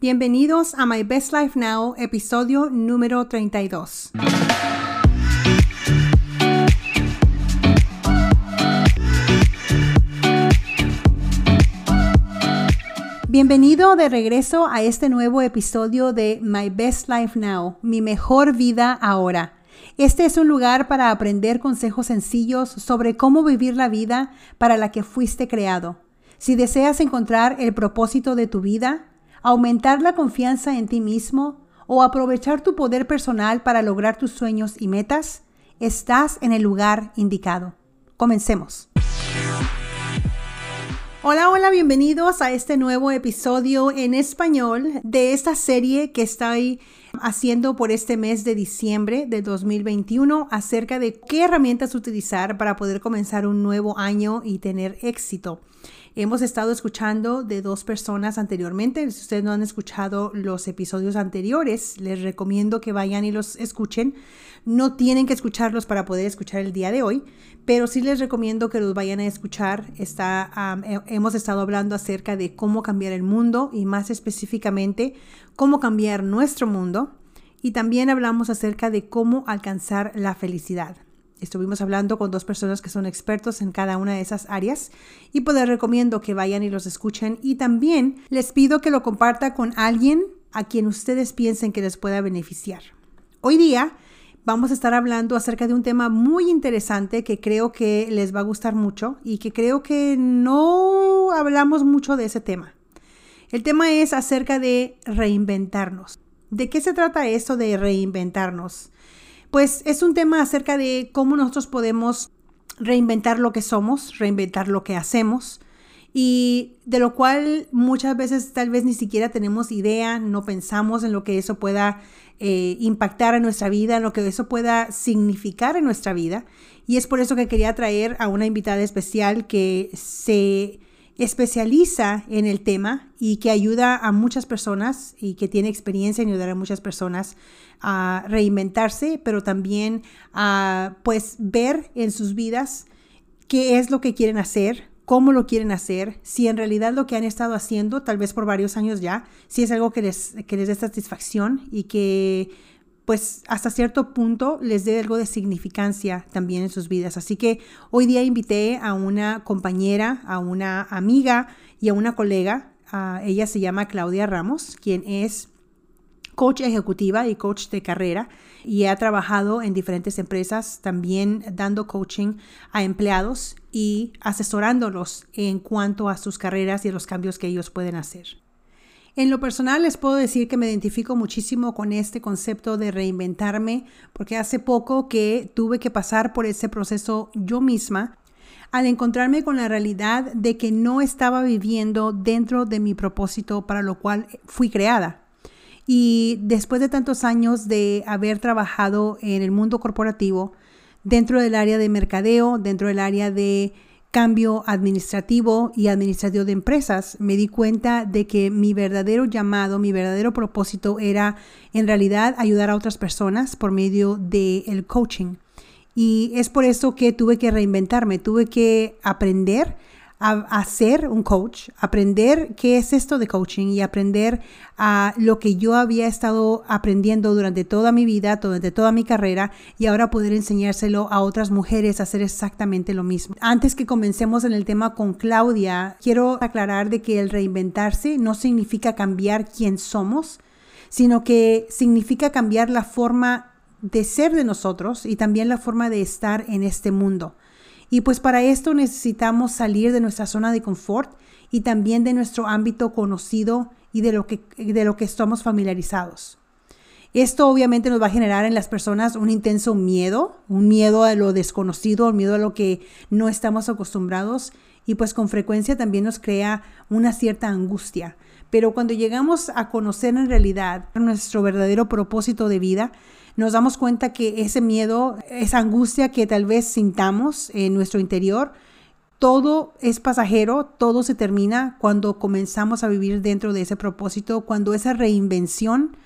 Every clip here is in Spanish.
Bienvenidos a My Best Life Now, episodio número 32. Bienvenido de regreso a este nuevo episodio de My Best Life Now, mi mejor vida ahora. Este es un lugar para aprender consejos sencillos sobre cómo vivir la vida para la que fuiste creado. Si deseas encontrar el propósito de tu vida, aumentar la confianza en ti mismo o aprovechar tu poder personal para lograr tus sueños y metas, estás en el lugar indicado. Comencemos. Hola, hola, bienvenidos a este nuevo episodio en español de esta serie que estoy haciendo por este mes de diciembre de 2021 acerca de qué herramientas utilizar para poder comenzar un nuevo año y tener éxito. Hemos estado escuchando de dos personas anteriormente. Si ustedes no han escuchado los episodios anteriores, les recomiendo que vayan y los escuchen. No tienen que escucharlos para poder escuchar el día de hoy, pero sí les recomiendo que los vayan a escuchar. Está, hemos estado hablando acerca de cómo cambiar el mundo y más específicamente cómo cambiar nuestro mundo. Y también hablamos acerca de cómo alcanzar la felicidad. Estuvimos hablando con dos personas que son expertos en cada una de esas áreas y pues les recomiendo que vayan y los escuchen y también les pido que lo comparta con alguien a quien ustedes piensen que les pueda beneficiar. Hoy día vamos a estar hablando acerca de un tema muy interesante que creo que les va a gustar mucho y que creo que no hablamos mucho de ese tema. El tema es acerca de reinventarnos. ¿De qué se trata esto de reinventarnos? Pues es un tema acerca de cómo nosotros podemos reinventar lo que somos, reinventar lo que hacemos y de lo cual muchas veces tal vez ni siquiera tenemos idea, no pensamos en lo que eso pueda eh, impactar en nuestra vida, en lo que eso pueda significar en nuestra vida. Y es por eso que quería traer a una invitada especial que se especializa en el tema y que ayuda a muchas personas y que tiene experiencia en ayudar a muchas personas a reinventarse, pero también a pues ver en sus vidas qué es lo que quieren hacer, cómo lo quieren hacer, si en realidad lo que han estado haciendo, tal vez por varios años ya, si es algo que les, que les dé satisfacción y que pues hasta cierto punto les dé algo de significancia también en sus vidas. Así que hoy día invité a una compañera, a una amiga y a una colega. ella se llama Claudia Ramos, quien es coach ejecutiva y coach de carrera y ha trabajado en diferentes empresas también dando coaching a empleados y asesorándolos en cuanto a sus carreras y los cambios que ellos pueden hacer. En lo personal les puedo decir que me identifico muchísimo con este concepto de reinventarme porque hace poco que tuve que pasar por ese proceso yo misma al encontrarme con la realidad de que no estaba viviendo dentro de mi propósito para lo cual fui creada. Y después de tantos años de haber trabajado en el mundo corporativo, dentro del área de mercadeo, dentro del área de cambio administrativo y administrativo de empresas, me di cuenta de que mi verdadero llamado, mi verdadero propósito era en realidad ayudar a otras personas por medio del el coaching. Y es por eso que tuve que reinventarme, tuve que aprender a, ser un coach, aprender qué es esto de coaching y aprender a lo que yo había estado aprendiendo durante toda mi vida, durante toda mi carrera y ahora poder enseñárselo a otras mujeres a hacer exactamente lo mismo. Antes que comencemos en el tema con Claudia, quiero aclarar de que el reinventarse no significa cambiar quién somos, sino que significa cambiar la forma de ser de nosotros y también la forma de estar en este mundo. Y pues para esto necesitamos salir de nuestra zona de confort y también de nuestro ámbito conocido y de lo que, de lo que estamos familiarizados. Esto obviamente nos va a generar en las personas un intenso miedo, un miedo a lo desconocido, un miedo a lo que no estamos acostumbrados y pues con frecuencia también nos crea una cierta angustia. Pero cuando llegamos a conocer en realidad nuestro verdadero propósito de vida, nos damos cuenta que ese miedo, esa angustia que tal vez sintamos en nuestro interior, todo es pasajero, todo se termina cuando comenzamos a vivir dentro de ese propósito, cuando esa reinvención,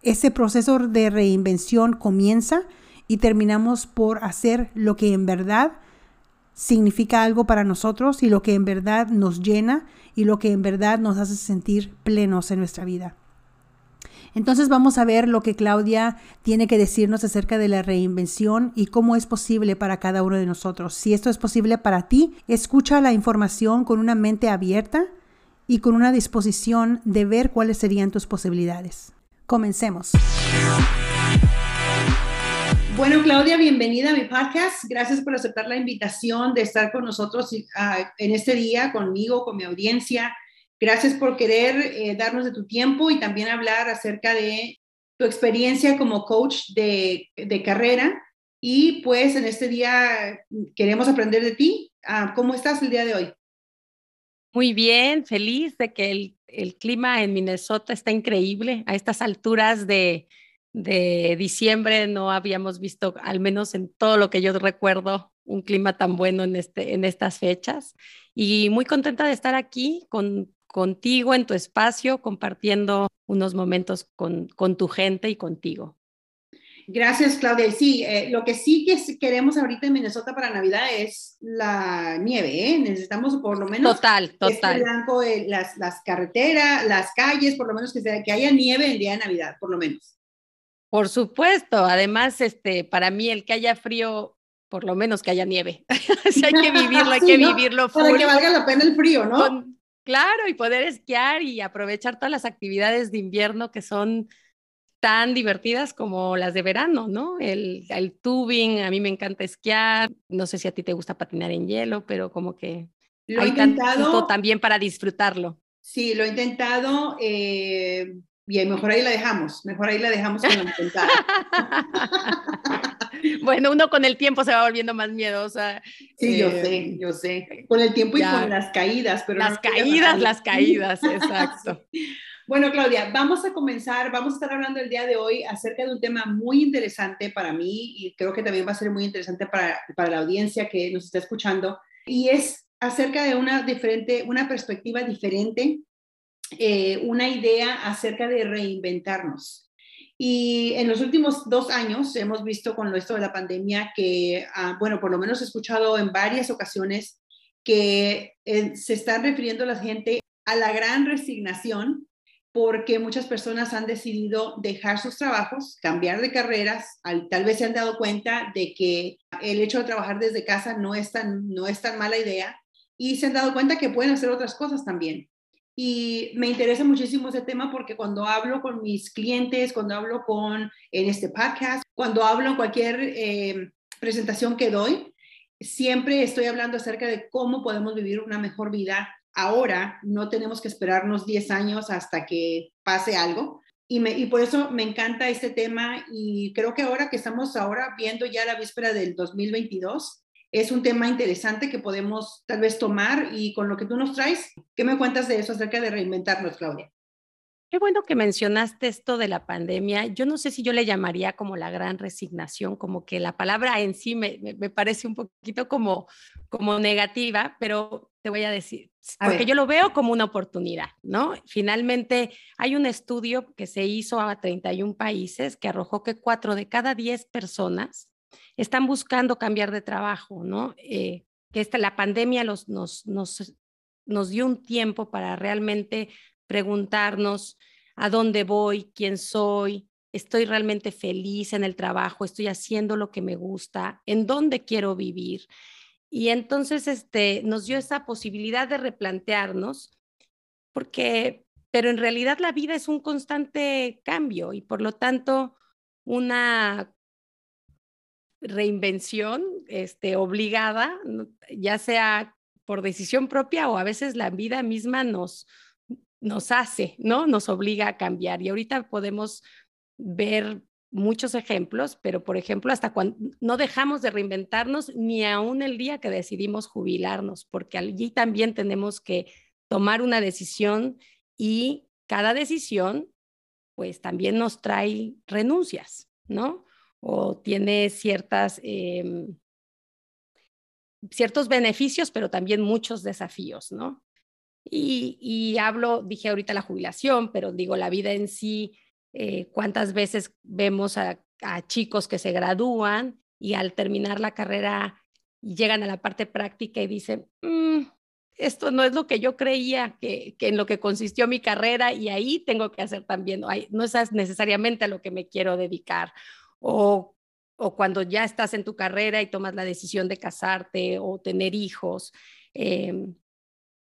ese proceso de reinvención comienza y terminamos por hacer lo que en verdad significa algo para nosotros y lo que en verdad nos llena y lo que en verdad nos hace sentir plenos en nuestra vida. Entonces vamos a ver lo que Claudia tiene que decirnos acerca de la reinvención y cómo es posible para cada uno de nosotros. Si esto es posible para ti, escucha la información con una mente abierta y con una disposición de ver cuáles serían tus posibilidades. Comencemos. Bueno, Claudia, bienvenida a mi podcast. Gracias por aceptar la invitación de estar con nosotros ah, en este día, conmigo, con mi audiencia. Gracias por querer eh, darnos de tu tiempo y también hablar acerca de tu experiencia como coach de, de carrera. Y pues en este día queremos aprender de ti. Ah, ¿Cómo estás el día de hoy? Muy bien, feliz de que el, el, clima en Minnesota está increíble. A estas alturas de, de diciembre no habíamos visto, al menos en todo lo que yo recuerdo, un clima tan bueno en, este, en estas fechas. Y muy contenta de estar aquí con, contigo en tu espacio, compartiendo unos momentos con, con tu gente y contigo. Gracias, Claudia. Sí, eh, lo que sí que queremos ahorita en Minnesota para Navidad es la nieve, ¿eh? Necesitamos por lo menos... Total, total. blanco, eh, las, las carreteras, las calles, por lo menos que, sea, que haya nieve el día de Navidad, por lo menos. Por supuesto. Además, este, para mí el que haya frío, por lo menos que haya nieve. hay que vivirlo, hay que vivirlo. Para que valga la pena el frío, ¿no? Claro, y poder esquiar y aprovechar todas las actividades de invierno que son tan divertidas como las de verano, ¿no? El, el tubing, a mí me encanta esquiar, no sé si a ti te gusta patinar en hielo, pero como que lo hay he intentado también para disfrutarlo. Sí, lo he intentado eh, y mejor ahí la dejamos, mejor ahí la dejamos con la intentada. bueno, uno con el tiempo se va volviendo más miedosa. Sí, yo sé, eh, yo sé. Con el tiempo y con las caídas, pero las caídas, las caídas, exacto. Bueno, Claudia, vamos a comenzar, vamos a estar hablando el día de hoy acerca de un tema muy interesante para mí y creo que también va a ser muy interesante para, para la audiencia que nos está escuchando y es acerca de una diferente, una perspectiva diferente, eh, una idea acerca de reinventarnos. Y en los últimos dos años hemos visto con esto de la pandemia que, ah, bueno, por lo menos he escuchado en varias ocasiones que eh, se están refiriendo la gente a la gran resignación porque muchas personas han decidido dejar sus trabajos, cambiar de carreras, tal vez se han dado cuenta de que el hecho de trabajar desde casa no es tan, no es tan mala idea y se han dado cuenta que pueden hacer otras cosas también. Y me interesa muchísimo ese tema porque cuando hablo con mis clientes, cuando hablo con en este podcast, cuando hablo en cualquier eh, presentación que doy, siempre estoy hablando acerca de cómo podemos vivir una mejor vida ahora, no tenemos que esperarnos 10 años hasta que pase algo. Y, y por eso me encanta este tema y creo que ahora que estamos ahora viendo ya la víspera del 2022, es un tema interesante que podemos tal vez tomar y con lo que tú nos traes, ¿qué me cuentas de eso acerca de reinventarnos, Claudia? Qué bueno que mencionaste esto de la pandemia. Yo no sé si yo le llamaría como la gran resignación, como que la palabra en sí me, me, parece un poquito como, como negativa, pero te voy a decir, porque yo lo veo como una oportunidad, ¿no? Finalmente, hay un estudio que se hizo a 31 países que arrojó que cuatro de cada 10 personas están buscando cambiar de trabajo, ¿no? Eh, que esta, la pandemia los, nos, nos, nos dio un tiempo para realmente preguntarnos a dónde voy, quién soy, estoy realmente feliz en el trabajo, estoy haciendo lo que me gusta, en dónde quiero vivir. Y entonces este, nos dio esa posibilidad de replantearnos, porque, pero en realidad la vida es un constante cambio y por lo tanto una reinvención este, obligada, ya sea por decisión propia o a veces la vida misma nos, nos hace, ¿no? Nos obliga a cambiar. Y ahorita podemos ver muchos ejemplos, pero por ejemplo, hasta cuando no dejamos de reinventarnos ni aún el día que decidimos jubilarnos, porque allí también tenemos que tomar una decisión y cada decisión pues también nos trae renuncias, ¿no? O tiene ciertas, em, ciertos beneficios, pero también muchos desafíos, ¿no? Y, hablo, dije ahorita la jubilación, pero digo la vida en sí, eh, cuántas veces vemos a, chicos que se gradúan y al terminar la carrera llegan a la parte práctica y dicen, mm, esto no es lo que yo creía que, en lo que consistió mi carrera y ahí tengo que hacer también, no es necesariamente a lo que me quiero dedicar. O, cuando ya estás en tu carrera y tomas la decisión de casarte o tener hijos. Em,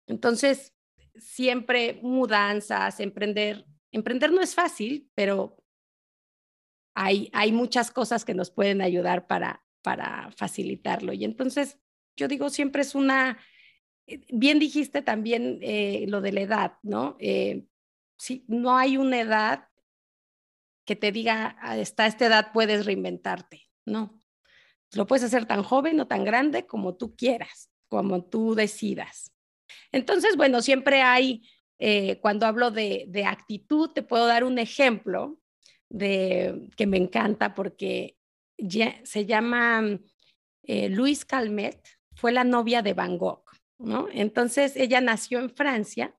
entonces, siempre mudanzas, emprender. Emprender no es fácil, pero hay, hay muchas cosas que nos pueden ayudar para, para facilitarlo. Y entonces, yo digo, siempre es una, eh, bien dijiste también eh, lo de la edad, ¿no? Eh, sí, no hay una edad que te diga, hasta esta edad puedes reinventarte, no. Lo puedes hacer tan joven o tan grande como tú quieras, como tú decidas. Entonces, bueno, siempre hay, cuando hablo de, de, actitud, te puedo dar un ejemplo de que me encanta porque se llama eh, Luis Calmet, fue la novia de Van Gogh, ¿no? Entonces ella nació en Francia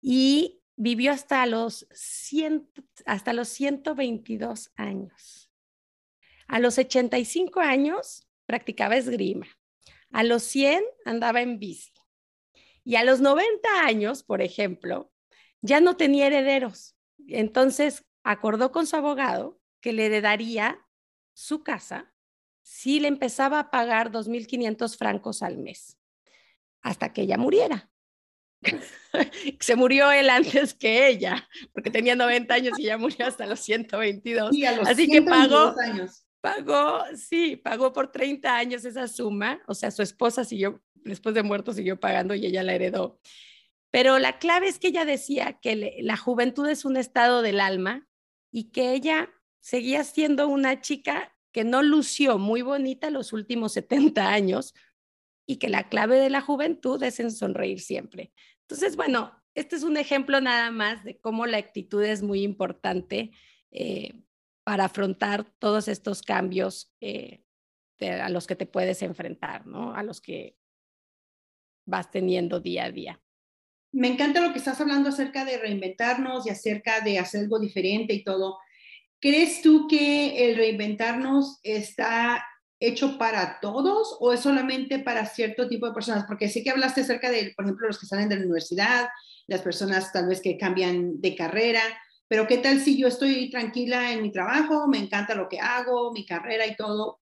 y vivió hasta los, hasta los 122 años. A los 85 años practicaba esgrima. A los 100 andaba en bici. Y a los 90 años, por ejemplo, ya no tenía herederos. Entonces acordó con su abogado que le heredaría su casa si le empezaba a pagar 2.500 francos al mes, hasta que ella muriera. Se murió él antes que ella, porque tenía 90 años y ya murió hasta los 122. Así que pagó, años. pagó, sí, pagó por 30 años esa suma, o sea, su esposa siguió, después de muerto, siguió pagando y ella la heredó. Pero la clave es que ella decía que la juventud es un estado del alma y que ella seguía siendo una chica que no lució muy bonita los últimos 70 años y que la clave de la juventud es en sonreír siempre. Entonces, bueno, este es un ejemplo nada más de cómo la actitud es muy importante eh, para afrontar todos estos cambios eh, a los que te puedes enfrentar, ¿no? A los que vas teniendo día a día. Me encanta lo que estás hablando acerca de reinventarnos y acerca de hacer algo diferente y todo. ¿Crees tú que el reinventarnos está hecho para todos o es solamente para cierto tipo de personas? Porque sé que hablaste acerca de, por ejemplo, los que salen de la universidad, las personas tal vez que cambian de carrera, pero ¿qué tal si yo estoy tranquila en mi trabajo, me encanta lo que hago, mi carrera y todo?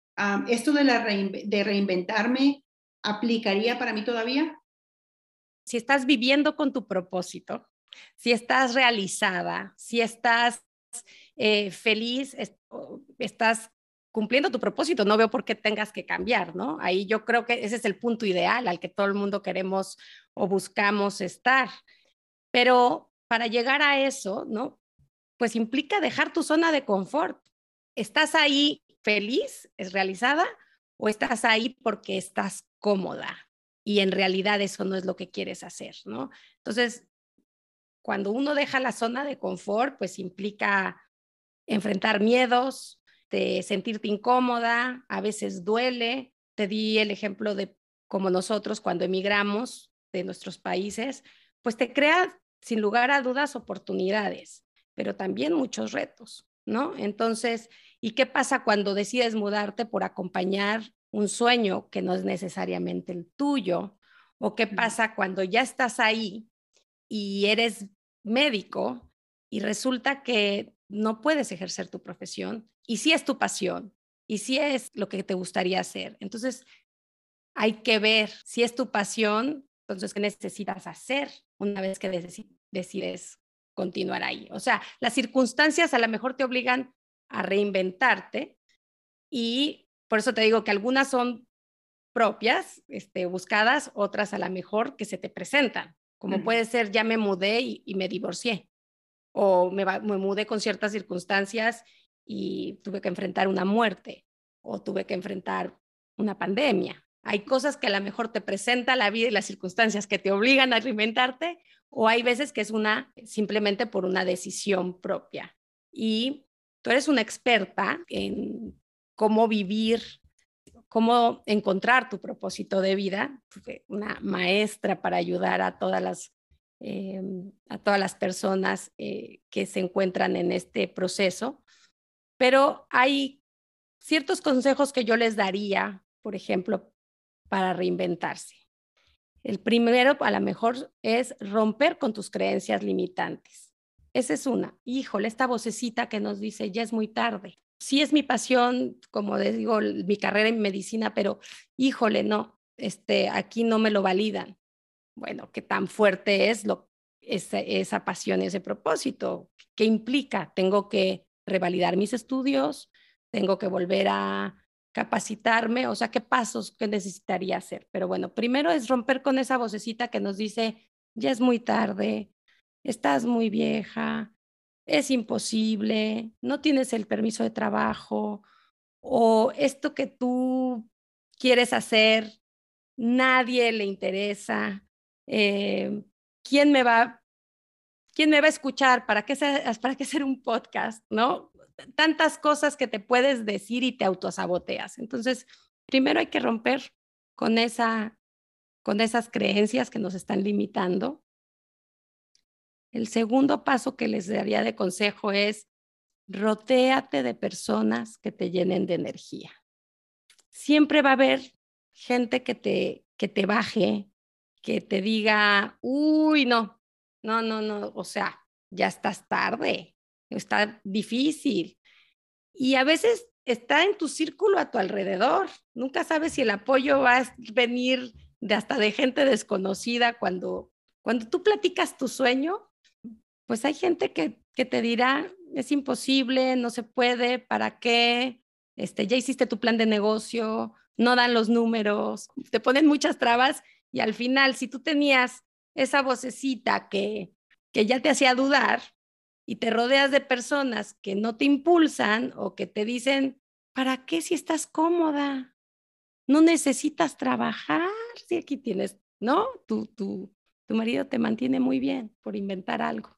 ¿Esto de, la de reinventarme aplicaría para mí todavía? Si estás viviendo con tu propósito, si estás realizada, si estás eh, feliz, estás cumpliendo tu propósito, no veo por qué tengas que cambiar, ¿no? Ahí yo creo que ese es el punto ideal al que todo el mundo queremos o buscamos estar. Pero para llegar a eso, ¿no? Pues implica dejar tu zona de confort. ¿Estás ahí feliz, es realizada, o estás ahí porque estás cómoda? Y en realidad eso no es lo que quieres hacer, ¿no? Entonces, cuando uno deja la zona de confort, pues implica enfrentar miedos, de sentirte incómoda, a veces duele. Te di el ejemplo de cómo nosotros cuando emigramos de nuestros países, pues te crea sin lugar a dudas oportunidades, pero también muchos retos, ¿no? Entonces, ¿y qué pasa cuando decides mudarte por acompañar un sueño que no es necesariamente el tuyo? ¿O qué pasa cuando ya estás ahí y eres médico y resulta que no puedes ejercer tu profesión y si es tu pasión y si es lo que te gustaría hacer. Entonces, hay que ver si es tu pasión, entonces, ¿qué necesitas hacer una vez que decides continuar ahí? O sea, las circunstancias a lo mejor te obligan a reinventarte y por eso te digo que algunas son propias, este, buscadas, otras a lo mejor que se te presentan, como puede ser ya me mudé y me divorcié o me, me mudé con ciertas circunstancias y tuve que enfrentar una muerte o tuve que enfrentar una pandemia. Hay cosas que a lo mejor te presenta la vida y las circunstancias que te obligan a reinventarte o hay veces que es una simplemente por una decisión propia. Y tú eres una experta en cómo vivir, cómo encontrar tu propósito de vida, una maestra para ayudar a todas las eh, a todas las personas eh, que se encuentran en este proceso, pero hay ciertos consejos que yo les daría, por ejemplo, para reinventarse. El primero, a lo mejor, es romper con tus creencias limitantes. Esa es una. Híjole, esta vocecita que nos dice, ya es muy tarde. Sí es mi pasión, como digo, mi carrera en medicina, pero híjole, no, este, aquí no me lo validan. Bueno, qué tan fuerte es lo, esa, esa pasión, ese propósito. ¿Qué implica? Tengo que revalidar mis estudios, tengo que volver a capacitarme, o sea, qué pasos que necesitaría hacer. Pero bueno, primero es romper con esa vocecita que nos dice, ya es muy tarde, estás muy vieja, es imposible, no tienes el permiso de trabajo o esto que tú quieres hacer, nadie le interesa. Eh, ¿Quién me va ¿quién me va a escuchar? ¿Para qué, ¿Para qué hacer un podcast? ¿No? Tantas cosas que te puedes decir y te autosaboteas. Entonces, primero hay que romper con, esa, con esas creencias que nos están limitando. El segundo paso que les daría de consejo es rotéate de personas que te llenen de energía. Siempre va a haber gente que te, que te baje, que te diga, uy, no, no, no, no, o sea, ya estás tarde, está difícil. Y a veces está en tu círculo a tu alrededor. Nunca sabes si el apoyo va a venir de hasta de gente desconocida cuando, cuando tú platicas tu sueño, pues hay gente que, que te dirá, es imposible, no se puede, ¿para qué? Este, ya hiciste tu plan de negocio, no dan los números, te ponen muchas trabas y al final, si tú tenías esa vocecita que, que ya te hacía dudar y te rodeas de personas que no te impulsan o que te dicen, ¿para qué si estás cómoda? No necesitas trabajar si aquí tienes, ¿no? Tu, tu, tu marido te mantiene muy bien por inventar algo,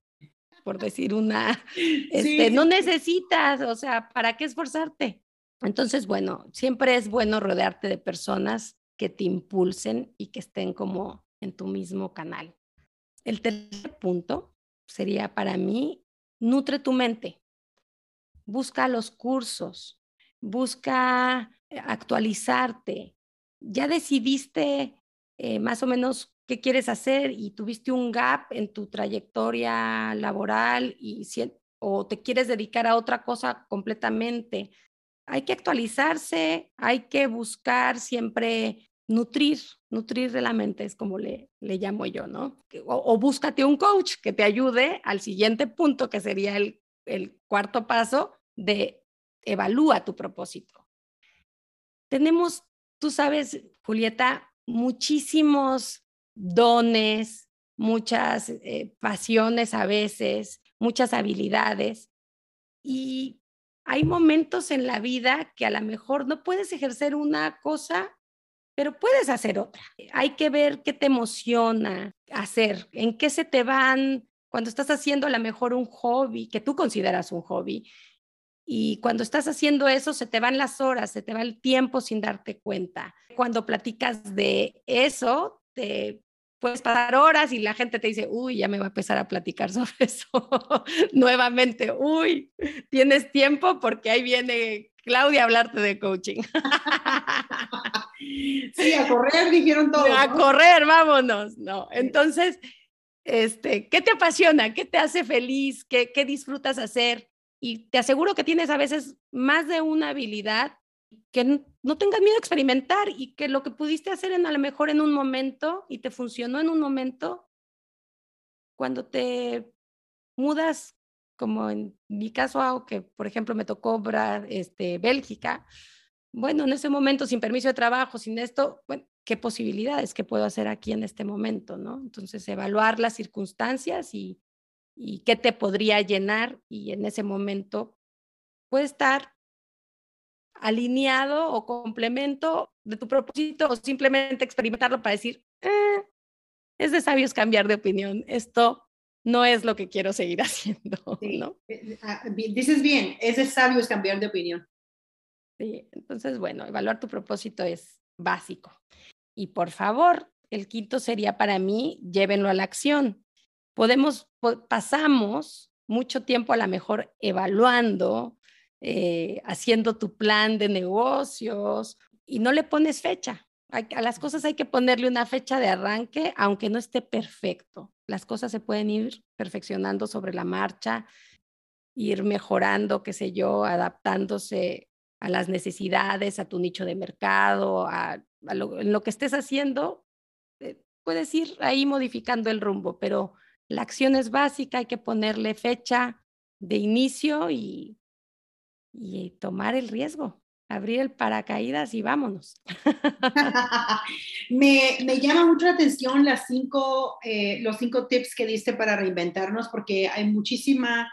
por decir una, este, no necesitas, o sea, ¿para qué esforzarte? Entonces, bueno, siempre es bueno rodearte de personas que te impulsen y que estén como en tu mismo canal. El tercer punto sería para mí, nutre tu mente. Busca los cursos, busca eh, actualizarte. Ya decidiste eh, más o menos qué quieres hacer y tuviste un gap en tu trayectoria laboral y o te quieres dedicar a otra cosa completamente. Hay que actualizarse, hay que buscar siempre nutrir, nutrir de la mente es como le, le llamo yo, ¿no? O, búscate un coach que te ayude al siguiente punto, que sería el, el cuarto paso de evalúa tu propósito. Tenemos, tú sabes, Julieta, muchísimos dones, muchas eh, pasiones a veces, muchas habilidades. Y hay momentos en la vida que a lo mejor no puedes ejercer una cosa pero puedes hacer otra. Hay que ver qué te emociona hacer, en qué se te van cuando estás haciendo a lo mejor un hobby que tú consideras un hobby. Y cuando estás haciendo eso, se te van las horas, se te va el tiempo sin darte cuenta. Cuando platicas de eso, te puedes pasar horas y la gente te dice, uy, ya me va a empezar a platicar sobre eso nuevamente. Uy, tienes tiempo porque ahí viene Claudia hablarte de coaching. Sí, a correr, dijeron todos. A correr, vámonos. No, entonces, este, ¿qué te apasiona? ¿Qué te hace feliz? ¿Qué, ¿Qué disfrutas hacer? Y te aseguro que tienes a veces más de una habilidad que no tengas miedo a experimentar y que lo que pudiste hacer en a lo mejor en un momento y te funcionó en un momento, cuando te mudas, como en mi caso, aunque por ejemplo me tocó este, Bélgica, bueno, en ese momento, sin permiso de trabajo, sin esto, ¿qué posibilidades que puedo hacer aquí en este momento? ¿no? Entonces, evaluar las circunstancias y, y qué te podría llenar y en ese momento puede estar alineado o complemento de tu propósito o simplemente experimentarlo para decir, eh, es de sabios cambiar de opinión, esto no es lo que quiero seguir haciendo. ¿no? Eh, ah, dices bien, es de sabios cambiar de opinión. Sí, entonces, bueno, evaluar tu propósito es básico. Y por favor, el quinto sería para mí, llévenlo a la acción. Podemos, pasamos mucho tiempo a lo mejor evaluando, eh, haciendo tu plan de negocios y no le pones fecha. A las cosas hay que ponerle una fecha de arranque, aunque no esté perfecto. Las cosas se pueden ir perfeccionando sobre la marcha, ir mejorando, qué sé yo, adaptándose a las necesidades, a tu nicho de mercado, a, lo, en lo que estés haciendo, eh, puedes ir ahí modificando el rumbo, pero la acción es básica, hay que ponerle fecha de inicio y, y tomar el riesgo abrir el paracaídas y vámonos. me, me, llama mucho la atención las cinco, eh, los cinco tips que diste para reinventarnos, porque hay muchísima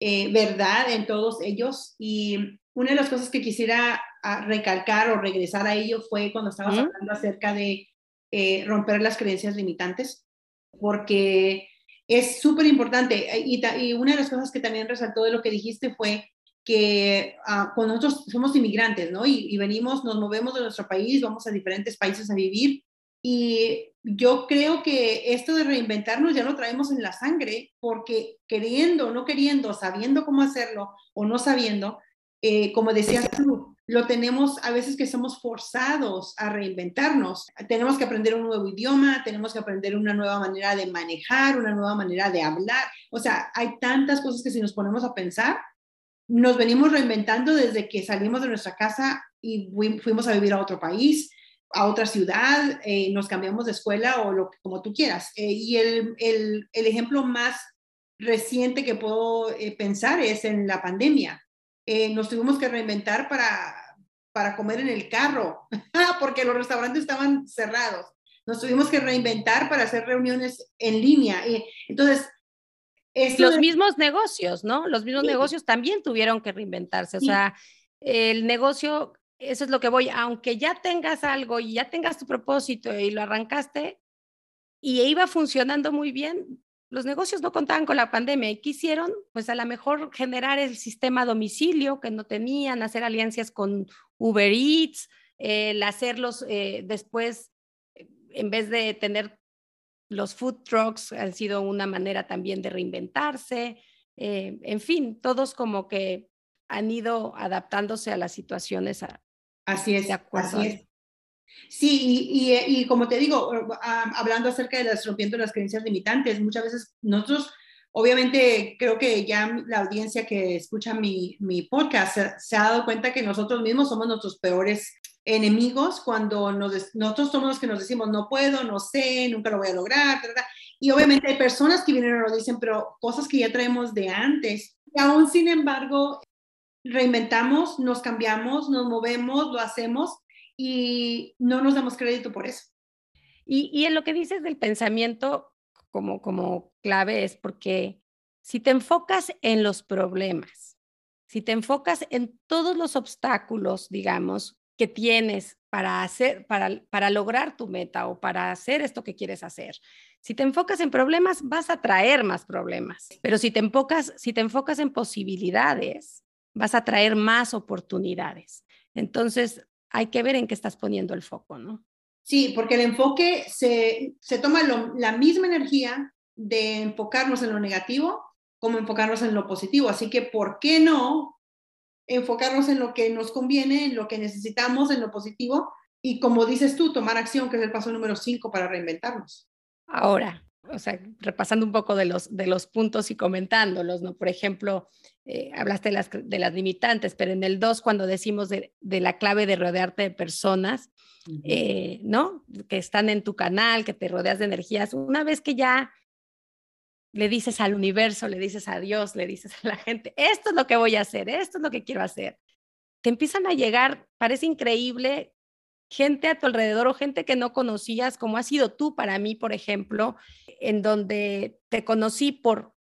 eh, verdad en todos ellos. Y una de las cosas que quisiera ah, recalcar o regresar a ello fue cuando estabas hablando acerca de eh, romper las creencias limitantes, porque es súper importante. Y, y una de las cosas que también resaltó de lo que dijiste fue que uh, cuando nosotros somos inmigrantes, ¿no? Y, venimos, nos movemos de nuestro país, vamos a diferentes países a vivir. Y yo creo que esto de reinventarnos ya lo traemos en la sangre, porque queriendo, no queriendo, sabiendo cómo hacerlo o no sabiendo, eh, como decías tú, lo tenemos a veces que somos forzados a reinventarnos. Tenemos que aprender un nuevo idioma, tenemos que aprender una nueva manera de manejar, una nueva manera de hablar. O sea, hay tantas cosas que si nos ponemos a pensar, nos venimos reinventando desde que salimos de nuestra casa y fuimos a vivir a otro país, a otra ciudad, eh, nos cambiamos de escuela o lo como tú quieras. Eh, y el, el, el, ejemplo más reciente que puedo eh, pensar es en la pandemia. nos tuvimos que reinventar para, para comer en el carro, porque los restaurantes estaban cerrados. Nos tuvimos que reinventar para hacer reuniones en línea. entonces, los mismos negocios, ¿no? Los mismos negocios también tuvieron que reinventarse. O sea, el negocio, eso es lo que voy, aunque ya tengas algo y ya tengas tu propósito y lo arrancaste y iba funcionando muy bien, los negocios no contaban con la pandemia y quisieron, pues a lo mejor generar el sistema domicilio que no tenían, hacer alianzas con Uber Eats, el hacerlos eh, después, en vez de tener los food trucks han sido una manera también de reinventarse. Eh, en fin, todos como que han ido adaptándose a las situaciones. así es, así es. Sí, y, y, como te digo, hablando acerca de las rompiendo las creencias limitantes, muchas veces nosotros, obviamente, creo que ya la audiencia que escucha mi, mi podcast se, se, ha dado cuenta que nosotros mismos somos nuestros peores enemigos cuando nosotros somos los que nos decimos, no puedo, no sé, nunca lo voy a lograr, y obviamente hay personas que vienen y lo dicen, pero cosas que ya traemos de antes. Y aún sin embargo, reinventamos, nos cambiamos, nos movemos, lo hacemos y no nos damos crédito por eso. Y, y en lo que dices del pensamiento como, como clave es porque si te enfocas en los problemas, si te enfocas en todos los obstáculos, digamos, tienes para hacer, para, para lograr tu meta o para hacer esto que quieres hacer. Si te enfocas en problemas, vas a traer más problemas, pero si te enfocas, si te enfocas en posibilidades, vas a traer más oportunidades. Entonces, hay que ver en qué estás poniendo el foco, ¿no? Sí, porque el enfoque se, se toma la misma energía de enfocarnos en lo negativo como enfocarnos en lo positivo. Así que, ¿por qué no enfocarnos en lo que nos conviene, en lo que necesitamos, en lo positivo y como dices tú, tomar acción, que es el paso número cinco para reinventarnos. Ahora, o sea, repasando un poco de los, de los puntos y comentándolos, ¿no? Por ejemplo, eh, hablaste de las, de las limitantes, pero en el dos, cuando decimos de, de la clave de rodearte de personas, eh, ¿no? Que están en tu canal, que te rodeas de energías, una vez que ya le dices al universo, le dices a Dios, le dices a la gente, esto es lo que voy a hacer, esto es lo que quiero hacer. Te empiezan a llegar, parece increíble, gente a tu alrededor o gente que no conocías, como has sido tú para mí, por ejemplo, en donde te conocí por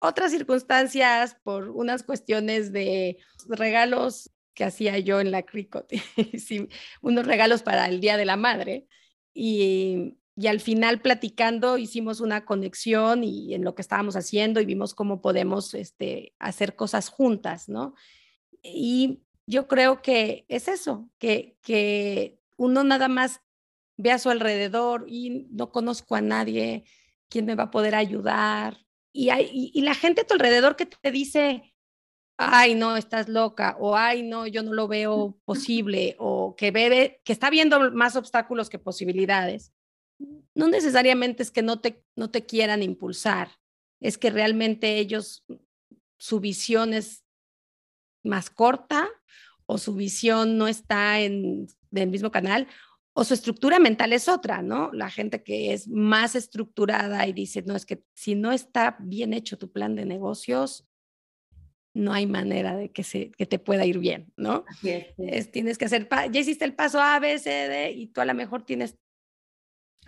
otras circunstancias, por unas cuestiones de regalos que hacía yo en la CRICOT, unos regalos para el Día de la Madre. Y y al final platicando hicimos una conexión y en lo que estábamos haciendo y vimos cómo podemos este, hacer cosas juntas, ¿no? Y yo creo que es eso, que, que uno nada más ve a su alrededor y no conozco a nadie, ¿quién me va a poder ayudar? Y, hay, y, la gente a tu alrededor que te dice, ay, no, estás loca, o ay, no, yo no lo veo posible, o que ve, que está viendo más obstáculos que posibilidades, no necesariamente es que no te, no te quieran impulsar, es que realmente ellos, su visión es más corta o su visión no está en el mismo canal o su estructura mental es otra, ¿no? La gente que es más estructurada y dice, no, es que si no está bien hecho tu plan de negocios, no hay manera de que, se, que te pueda ir bien, ¿no? Es, tienes que hacer, ya hiciste el paso A, B, C, D, y tú a lo mejor tienes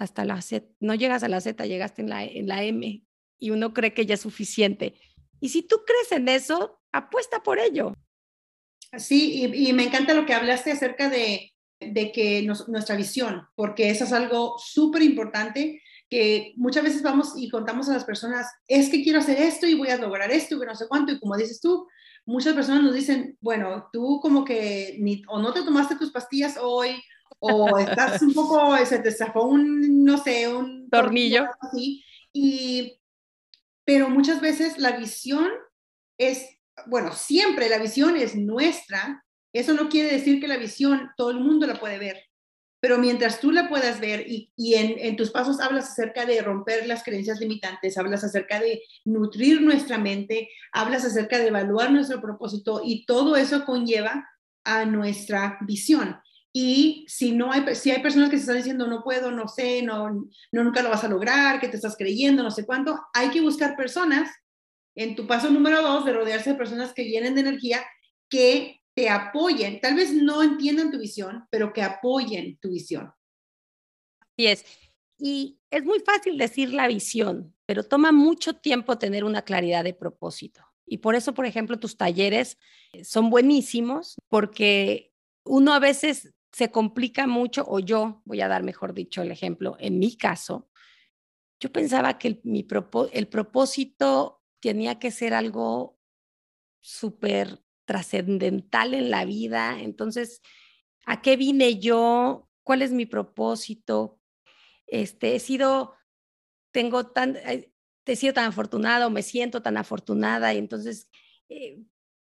hasta la Z, no llegas a la Z, llegaste en la, en la M, y uno cree que ya es suficiente. Y si tú crees en eso, apuesta por ello. Sí, y, me encanta lo que hablaste acerca de, de que nuestra visión, porque eso es algo súper importante que muchas veces vamos y contamos a las personas, es que quiero hacer esto y voy a lograr esto y no sé cuánto, y como dices tú, muchas personas nos dicen, bueno, tú como que ni, o no te tomaste tus pastillas hoy, o estás un poco, se te zafó un, no sé, un tornillo. Así, y, pero muchas veces la visión es, bueno, siempre la visión es nuestra, eso no quiere decir que la visión todo el mundo la puede ver. Pero mientras tú la puedas ver y, en, tus pasos hablas acerca de romper las creencias limitantes, hablas acerca de nutrir nuestra mente, hablas acerca de evaluar nuestro propósito y todo eso conlleva a nuestra visión. Y si no hay, si hay personas que se están diciendo no puedo, no sé, no, no nunca lo vas a lograr, que te estás creyendo, no sé cuánto, hay que buscar personas en tu paso número dos de rodearse de personas que llenen de energía que te apoyen, tal vez no entiendan tu visión, pero que apoyen tu visión. Así es. Y es muy fácil decir la visión, pero toma mucho tiempo tener una claridad de propósito. Y por eso, por ejemplo, tus talleres son buenísimos porque uno a veces se complica mucho, o yo voy a dar, mejor dicho, el ejemplo, en mi caso, yo pensaba que el, mi el propósito tenía que ser algo súper trascendental en la vida. Entonces, ¿a qué vine yo? ¿Cuál es mi propósito? Este, he sido, tengo tan, eh, he sido tan afortunado, me siento tan afortunada y entonces, eh,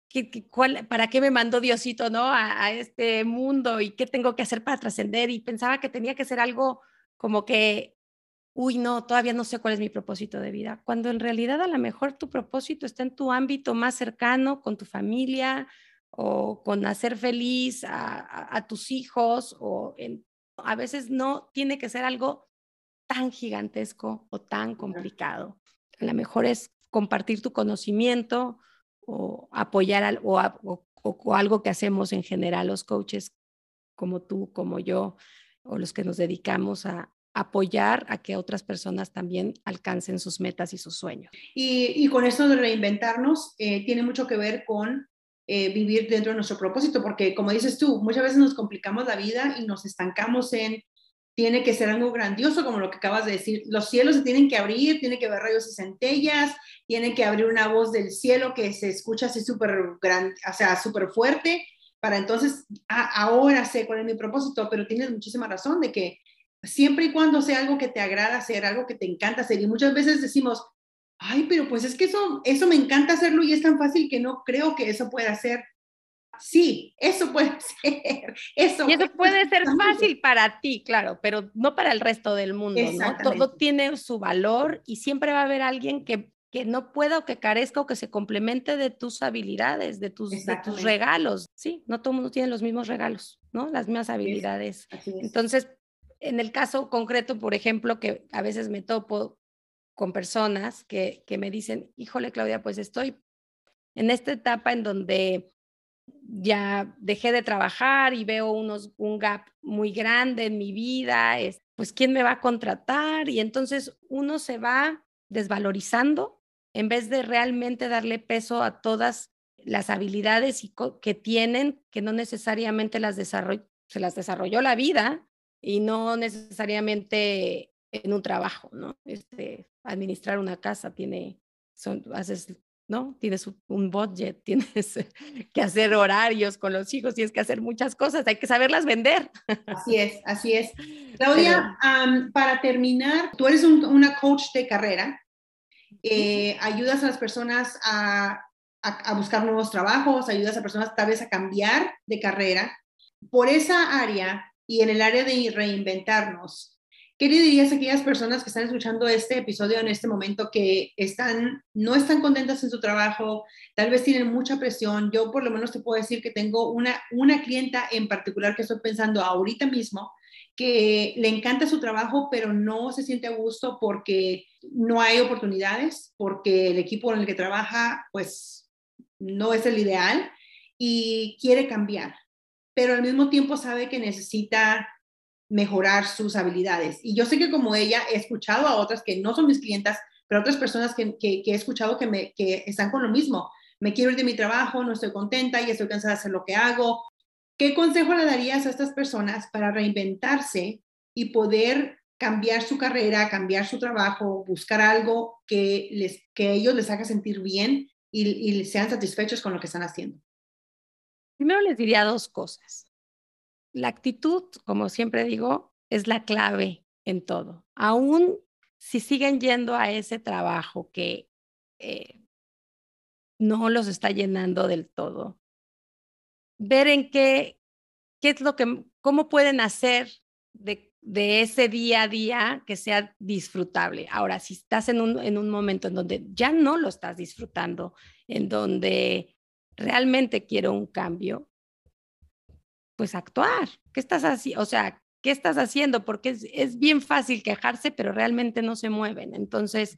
¿qué, cuál, ¿para qué me mandó Diosito, no? A, a este mundo y qué tengo que hacer para trascender y pensaba que tenía que ser algo como que uy, no, todavía no sé cuál es mi propósito de vida, cuando en realidad a lo mejor tu propósito está en tu ámbito más cercano, con tu familia o con hacer feliz a, tus hijos o a veces no tiene que ser algo tan gigantesco o tan complicado. A lo mejor es compartir tu conocimiento o apoyar o, algo que hacemos en general los coaches como tú, como yo, o los que nos dedicamos a, apoyar a que otras personas también alcancen sus metas y sus sueños. Y, con esto de reinventarnos, eh, tiene mucho que ver con eh, vivir dentro de nuestro propósito, porque como dices tú, muchas veces nos complicamos la vida y nos estancamos en, tiene que ser algo grandioso, como lo que acabas de decir, los cielos se tienen que abrir, tiene que haber rayos y centellas, tiene que abrir una voz del cielo que se escucha así súper grande, o sea, súper fuerte, para entonces, ah, ahora sé cuál es mi propósito, pero tienes muchísima razón de que siempre y cuando sea algo que te agrada hacer, algo que te encanta hacer. Y muchas veces decimos, ay, pero pues es que eso, eso me encanta hacerlo y es tan fácil que no creo que eso pueda ser. Sí, eso puede ser. Eso, y eso puede ser fácil para ti, claro, pero no para el resto del mundo, ¿no? Todo tiene su valor y siempre va a haber alguien que, que no pueda o que carezca o que se complemente de tus habilidades, de tus, de tus regalos. Sí, no todo el mundo tiene los mismos regalos, ¿no? Las mismas habilidades. Entonces, en el caso concreto, por ejemplo, que a veces me topo con personas que, que me dicen, híjole Claudia, pues estoy en esta etapa en donde ya dejé de trabajar y veo unos, un gap muy grande en mi vida, es, pues ¿quién me va a contratar? Y entonces uno se va desvalorizando en vez de realmente darle peso a todas las habilidades que tienen, que no necesariamente las se las desarrolló la vida, y no necesariamente en un trabajo, ¿no? Este, administrar una casa tiene, son, haces, ¿no? Tienes un budget, tienes que hacer horarios con los hijos, tienes que hacer muchas cosas, hay que saberlas vender. Así es, así es. Claudia, para terminar, tú eres una coach de carrera, eh, ayudas a las personas a a, buscar nuevos trabajos, ayudas a personas tal vez a cambiar de carrera. Por esa área y en el área de reinventarnos, ¿Qué le dirías a aquellas personas que están escuchando este episodio en este momento que están, no están contentas en su trabajo, tal vez tienen mucha presión? Yo por lo menos te puedo decir que tengo una, una clienta en particular que estoy pensando ahorita mismo que le encanta su trabajo, pero no se siente a gusto porque no hay oportunidades, porque el equipo en el que trabaja, pues, no es el ideal y quiere cambiar, pero al mismo tiempo sabe que necesita mejorar sus habilidades. Y yo sé que como ella he escuchado a otras que no son mis clientas, pero otras personas que, he escuchado que, me, que están con lo mismo. Me quiero ir de mi trabajo, no estoy contenta y estoy cansada de hacer lo que hago. ¿Qué consejo le darías a estas personas para reinventarse y poder cambiar su carrera, cambiar su trabajo, buscar algo que, les, que ellos les haga sentir bien y, y sean satisfechos con lo que están haciendo? Primero les diría dos cosas la actitud, como siempre digo, es la clave en todo. Aún si siguen yendo a ese trabajo que eh, no los está llenando del todo, ver en qué, qué es lo que, cómo pueden hacer de, de, ese día a día que sea disfrutable. Ahora, si estás en un, en un momento en donde ya no lo estás disfrutando, en donde realmente quiero un cambio, pues actuar. ¿Qué estás haciendo? O sea, ¿qué estás haciendo? Porque es, bien fácil quejarse, pero realmente no se mueven. Entonces,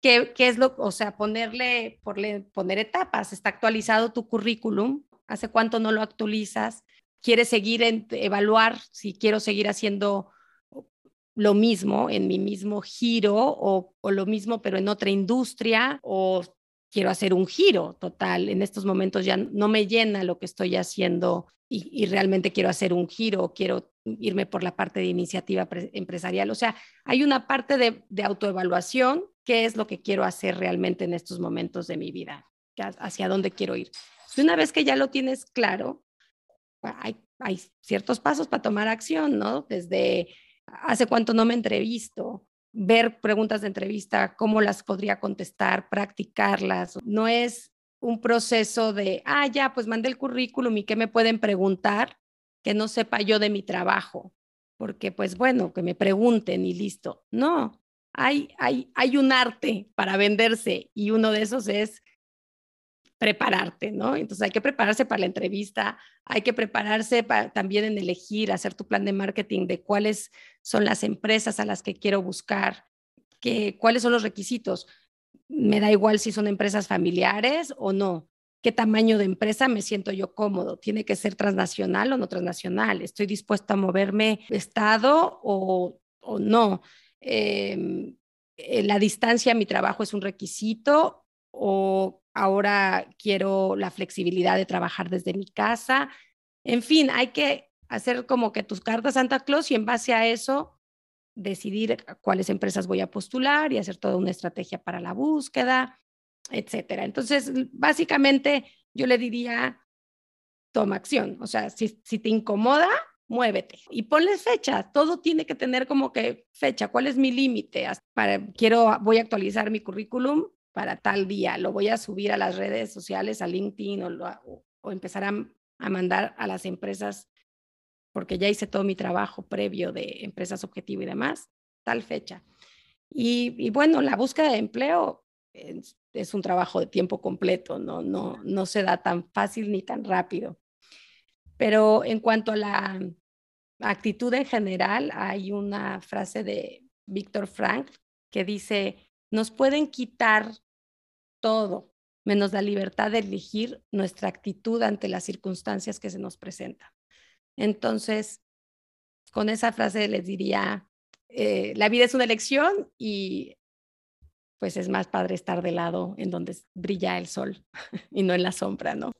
¿qué, qué es lo, o sea, ponerle, poner etapas? ¿Está actualizado tu currículum? ¿Hace cuánto no lo actualizas? ¿Quieres seguir en, evaluar si quiero seguir haciendo lo mismo en mi mismo giro o, o, lo mismo pero en otra industria o quiero hacer un giro total. En estos momentos ya no me llena lo que estoy haciendo y, realmente quiero hacer un giro, quiero irme por la parte de iniciativa empresarial. O sea, hay una parte de, de autoevaluación, qué es lo que quiero hacer realmente en estos momentos de mi vida, hacia dónde quiero ir. Y una vez que ya lo tienes claro, hay, hay ciertos pasos para tomar acción, ¿no? Desde hace cuánto no me entrevisto, ver preguntas de entrevista, cómo las podría contestar, practicarlas. No es un proceso de, ah, ya, pues mandé el currículum y qué me pueden preguntar que no sepa yo de mi trabajo, porque pues bueno, que me pregunten y listo. No, hay, hay, hay un arte para venderse y uno de esos es prepararte, ¿no? Entonces hay que prepararse para la entrevista, hay que prepararse para, también en elegir, hacer tu plan de marketing de cuáles son las empresas a las que quiero buscar, que, cuáles son los requisitos me da igual si son empresas familiares o no. ¿Qué tamaño de empresa me siento yo cómodo? ¿Tiene que ser transnacional o no transnacional? ¿Estoy dispuesta a moverme estado o, o no? Em, eh, ¿La distancia a mi trabajo es un requisito o ahora quiero la flexibilidad de trabajar desde mi casa? En fin, hay que hacer como que tus cartas Santa Claus y en base a eso decidir cuáles empresas voy a postular y hacer toda una estrategia para la búsqueda, etcétera. Entonces, básicamente, yo le diría, toma acción. O sea, si, si te incomoda, muévete y ponle fecha. Todo tiene que tener como que fecha. ¿Cuál es mi límite? Para, quiero, voy a actualizar mi currículum para tal día. Lo voy a subir a las redes sociales, a LinkedIn o, o empezar a, a mandar a las empresas porque ya hice todo mi trabajo previo de empresas objetivo y demás, tal fecha. Y, bueno, la búsqueda de empleo es, es, un trabajo de tiempo completo, no, no, no se da tan fácil ni tan rápido. Pero en cuanto a la actitud en general, hay una frase de Víctor Frank que dice, nos pueden quitar todo, menos la libertad de elegir nuestra actitud ante las circunstancias que se nos presentan. Entonces, con esa frase les diría, eh, la vida es una elección y pues es más padre estar de lado en donde brilla el sol y no en la sombra, ¿no?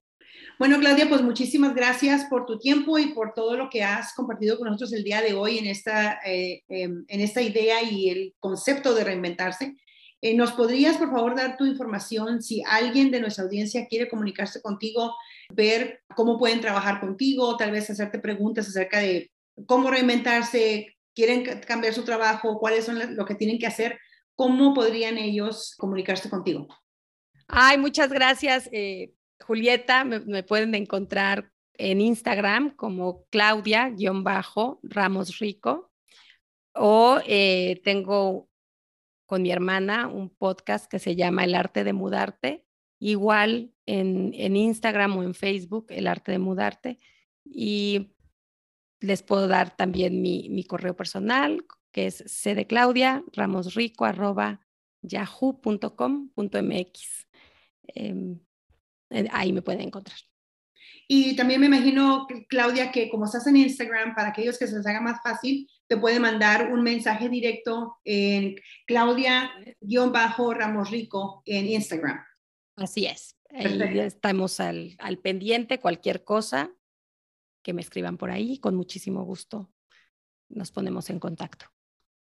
Bueno, Claudia, pues muchísimas gracias por tu tiempo y por todo lo que has compartido con nosotros el día de hoy en esta, eh, em, en esta idea y el concepto de reinventarse. Eh, ¿Nos podrías, por favor, dar tu información si alguien de nuestra audiencia quiere comunicarse contigo, ver cómo pueden trabajar contigo, tal vez hacerte preguntas acerca de cómo reinventarse, quieren cambiar su trabajo, cuáles son lo que tienen que hacer? ¿Cómo podrían ellos comunicarse contigo? Ay, muchas gracias, eh, Julieta. Me, pueden encontrar en Instagram como Claudia-Ramos Rico o eh, tengo con mi hermana un podcast que se llama El arte de mudarte, igual en, en Instagram o en Facebook, El arte de mudarte. Y les puedo dar también mi, mi correo personal, que es c de Claudia, ramosrico, arroba yahoo.com.mx. Em, ahí me pueden encontrar. Y también me imagino, Claudia, que como estás en Instagram, para aquellos que se les haga más fácil, te puede mandar un mensaje directo en Claudia-Ramos Rico en Instagram. Así es. Ahí estamos al, al pendiente, cualquier cosa que me escriban por ahí, con muchísimo gusto nos ponemos en contacto.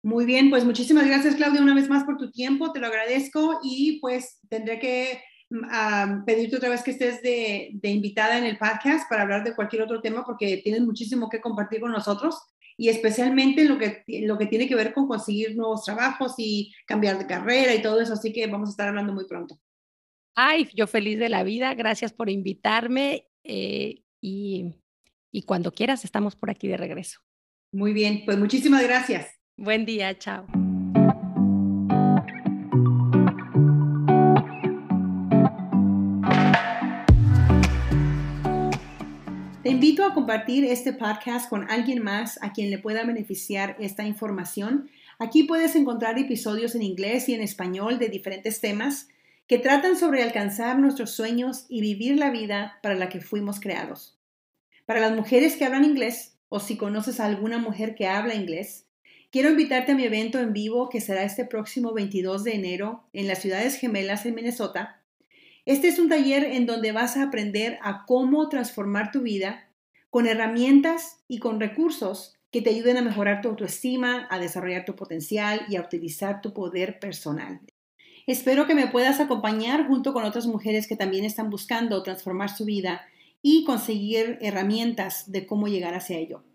Muy bien, pues muchísimas gracias Claudia una vez más por tu tiempo, te lo agradezco y pues tendré que mm, pedirte otra vez que estés de, de, invitada en el podcast para hablar de cualquier otro tema porque tienes muchísimo que compartir con nosotros y especialmente lo que, lo que tiene que ver con conseguir nuevos trabajos y cambiar de carrera y todo eso, así que vamos a estar hablando muy pronto. Ay, yo feliz de la vida, gracias por invitarme eh, y, y cuando quieras estamos por aquí de regreso. Muy bien, pues muchísimas gracias. Buen día, chao. Te invito a compartir este podcast con alguien más a quien le pueda beneficiar esta información. Aquí puedes encontrar episodios en inglés y en español de diferentes temas que tratan sobre alcanzar nuestros sueños y vivir la vida para la que fuimos creados. Para las mujeres que hablan inglés, o si conoces a alguna mujer que habla inglés, Quiero invitarte a mi evento en vivo que será este próximo 22 de enero en las ciudades gemelas en Minnesota. Este es un taller en donde vas a aprender a cómo transformar tu vida con herramientas y con recursos que te ayuden a mejorar tu autoestima, a desarrollar tu potencial y a utilizar tu poder personal. Espero que me puedas acompañar junto con otras mujeres que también están buscando transformar su vida y conseguir herramientas de cómo llegar hacia ello.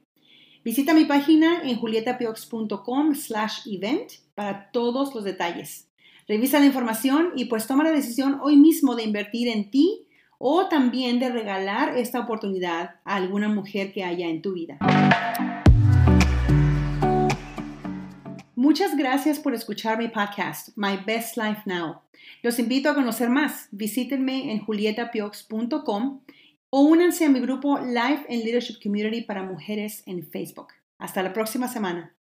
Visita mi página en julietapiox.com slash event para todos los detalles. Revisa la información y pues toma la decisión hoy mismo de invertir en ti o también de regalar esta oportunidad a alguna mujer que haya en tu vida. Muchas gracias por escuchar mi podcast, My Best Life Now. Los invito a conocer más. Visítenme en julietapiox.com o únanse a mi grupo Life and Leadership Community para mujeres en Facebook. Hasta la próxima semana.